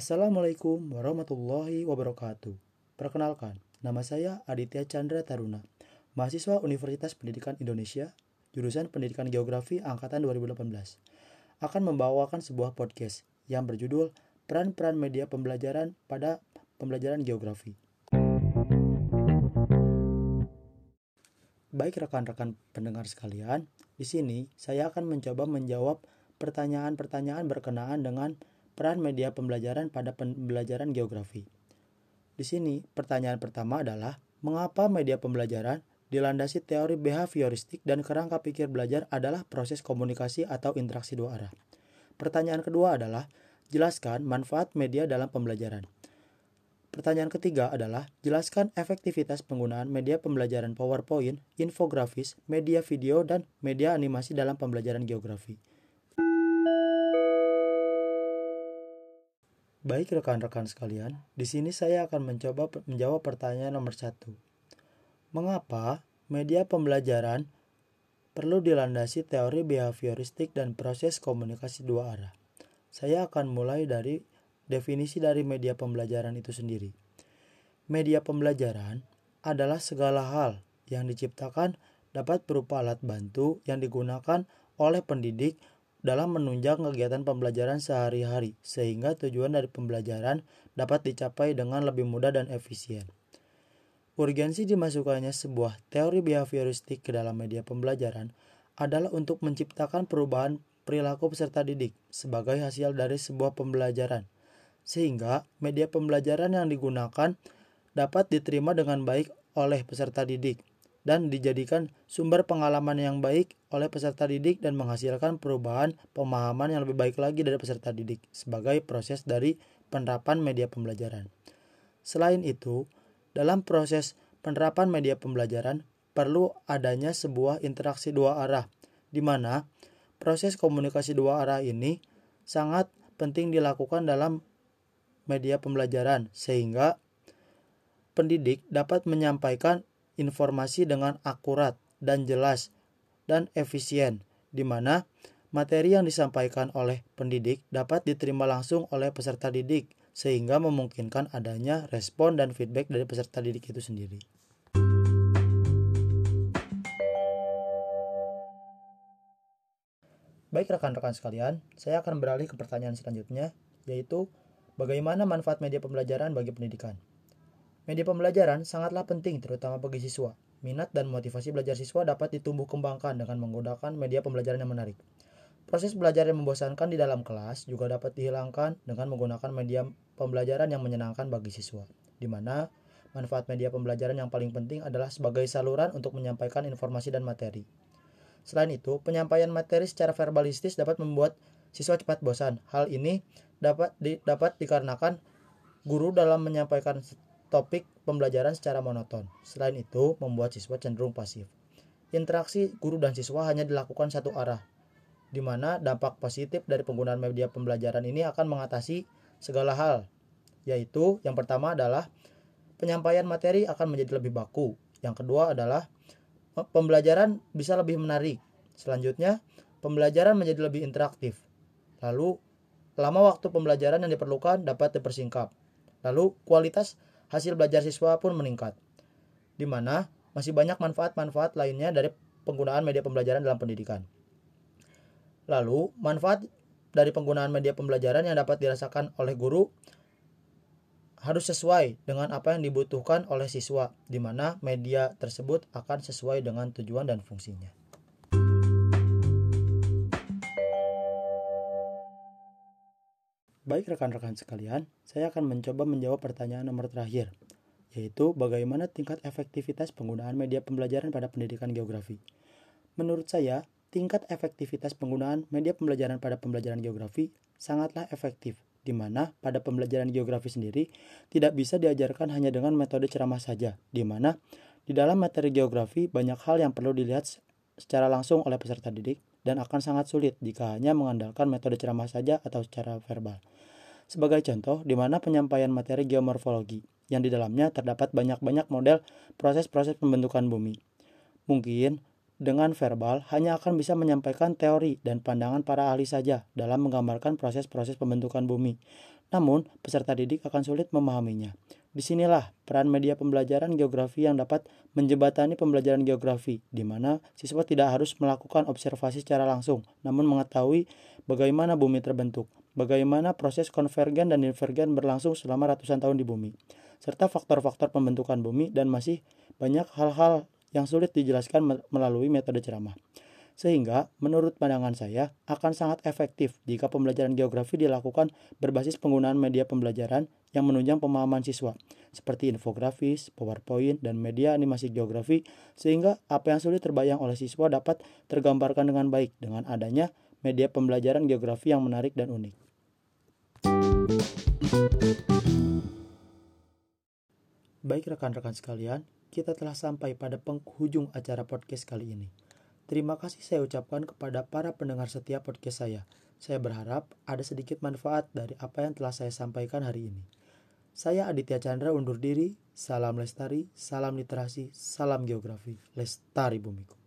Assalamualaikum warahmatullahi wabarakatuh. Perkenalkan, nama saya Aditya Chandra Taruna, mahasiswa Universitas Pendidikan Indonesia, jurusan Pendidikan Geografi angkatan 2018. Akan membawakan sebuah podcast yang berjudul Peran-peran media pembelajaran pada pembelajaran geografi. Baik rekan-rekan pendengar sekalian, di sini saya akan mencoba menjawab pertanyaan-pertanyaan berkenaan dengan peran media pembelajaran pada pembelajaran geografi. Di sini, pertanyaan pertama adalah, mengapa media pembelajaran dilandasi teori behavioristik dan kerangka pikir belajar adalah proses komunikasi atau interaksi dua arah? Pertanyaan kedua adalah, jelaskan manfaat media dalam pembelajaran. Pertanyaan ketiga adalah, jelaskan efektivitas penggunaan media pembelajaran PowerPoint, infografis, media video, dan media animasi dalam pembelajaran geografi. Baik rekan-rekan sekalian, di sini saya akan mencoba menjawab pertanyaan nomor satu. Mengapa media pembelajaran perlu dilandasi teori behavioristik dan proses komunikasi dua arah? Saya akan mulai dari definisi dari media pembelajaran itu sendiri. Media pembelajaran adalah segala hal yang diciptakan dapat berupa alat bantu yang digunakan oleh pendidik dalam menunjang kegiatan pembelajaran sehari-hari, sehingga tujuan dari pembelajaran dapat dicapai dengan lebih mudah dan efisien. Urgensi dimasukkannya sebuah teori behavioristik ke dalam media pembelajaran adalah untuk menciptakan perubahan perilaku peserta didik sebagai hasil dari sebuah pembelajaran, sehingga media pembelajaran yang digunakan dapat diterima dengan baik oleh peserta didik dan dijadikan sumber pengalaman yang baik oleh peserta didik dan menghasilkan perubahan pemahaman yang lebih baik lagi dari peserta didik sebagai proses dari penerapan media pembelajaran. Selain itu, dalam proses penerapan media pembelajaran perlu adanya sebuah interaksi dua arah di mana proses komunikasi dua arah ini sangat penting dilakukan dalam media pembelajaran sehingga pendidik dapat menyampaikan informasi dengan akurat dan jelas dan efisien, di mana materi yang disampaikan oleh pendidik dapat diterima langsung oleh peserta didik, sehingga memungkinkan adanya respon dan feedback dari peserta didik itu sendiri. Baik rekan-rekan sekalian, saya akan beralih ke pertanyaan selanjutnya, yaitu bagaimana manfaat media pembelajaran bagi pendidikan. Media pembelajaran sangatlah penting terutama bagi siswa. Minat dan motivasi belajar siswa dapat ditumbuh kembangkan dengan menggunakan media pembelajaran yang menarik. Proses belajar yang membosankan di dalam kelas juga dapat dihilangkan dengan menggunakan media pembelajaran yang menyenangkan bagi siswa, di mana manfaat media pembelajaran yang paling penting adalah sebagai saluran untuk menyampaikan informasi dan materi. Selain itu, penyampaian materi secara verbalistis dapat membuat siswa cepat bosan. Hal ini dapat di, dapat dikarenakan guru dalam menyampaikan topik pembelajaran secara monoton. Selain itu, membuat siswa cenderung pasif. Interaksi guru dan siswa hanya dilakukan satu arah, di mana dampak positif dari penggunaan media pembelajaran ini akan mengatasi segala hal, yaitu yang pertama adalah penyampaian materi akan menjadi lebih baku. Yang kedua adalah pembelajaran bisa lebih menarik. Selanjutnya, pembelajaran menjadi lebih interaktif. Lalu, lama waktu pembelajaran yang diperlukan dapat dipersingkat. Lalu, kualitas hasil belajar siswa pun meningkat. Di mana masih banyak manfaat-manfaat lainnya dari penggunaan media pembelajaran dalam pendidikan. Lalu, manfaat dari penggunaan media pembelajaran yang dapat dirasakan oleh guru harus sesuai dengan apa yang dibutuhkan oleh siswa, di mana media tersebut akan sesuai dengan tujuan dan fungsinya. Baik rekan-rekan sekalian, saya akan mencoba menjawab pertanyaan nomor terakhir, yaitu bagaimana tingkat efektivitas penggunaan media pembelajaran pada pendidikan geografi. Menurut saya, tingkat efektivitas penggunaan media pembelajaran pada pembelajaran geografi sangatlah efektif, di mana pada pembelajaran geografi sendiri tidak bisa diajarkan hanya dengan metode ceramah saja, di mana di dalam materi geografi banyak hal yang perlu dilihat secara langsung oleh peserta didik dan akan sangat sulit jika hanya mengandalkan metode ceramah saja atau secara verbal. Sebagai contoh, di mana penyampaian materi geomorfologi, yang di dalamnya terdapat banyak-banyak model proses-proses pembentukan bumi. Mungkin dengan verbal hanya akan bisa menyampaikan teori dan pandangan para ahli saja dalam menggambarkan proses-proses pembentukan bumi. Namun, peserta didik akan sulit memahaminya. Di sinilah peran media pembelajaran geografi yang dapat menjembatani pembelajaran geografi, di mana siswa tidak harus melakukan observasi secara langsung, namun mengetahui bagaimana bumi terbentuk, bagaimana proses konvergen dan divergen berlangsung selama ratusan tahun di bumi, serta faktor-faktor pembentukan bumi dan masih banyak hal-hal yang sulit dijelaskan melalui metode ceramah. Sehingga, menurut pandangan saya, akan sangat efektif jika pembelajaran geografi dilakukan berbasis penggunaan media pembelajaran yang menunjang pemahaman siswa, seperti infografis, PowerPoint, dan media animasi geografi, sehingga apa yang sulit terbayang oleh siswa dapat tergambarkan dengan baik dengan adanya media pembelajaran geografi yang menarik dan unik. Baik rekan-rekan sekalian, kita telah sampai pada penghujung acara podcast kali ini. Terima kasih saya ucapkan kepada para pendengar setia podcast saya. Saya berharap ada sedikit manfaat dari apa yang telah saya sampaikan hari ini. Saya Aditya Chandra undur diri. Salam lestari, salam literasi, salam geografi. Lestari bumiku.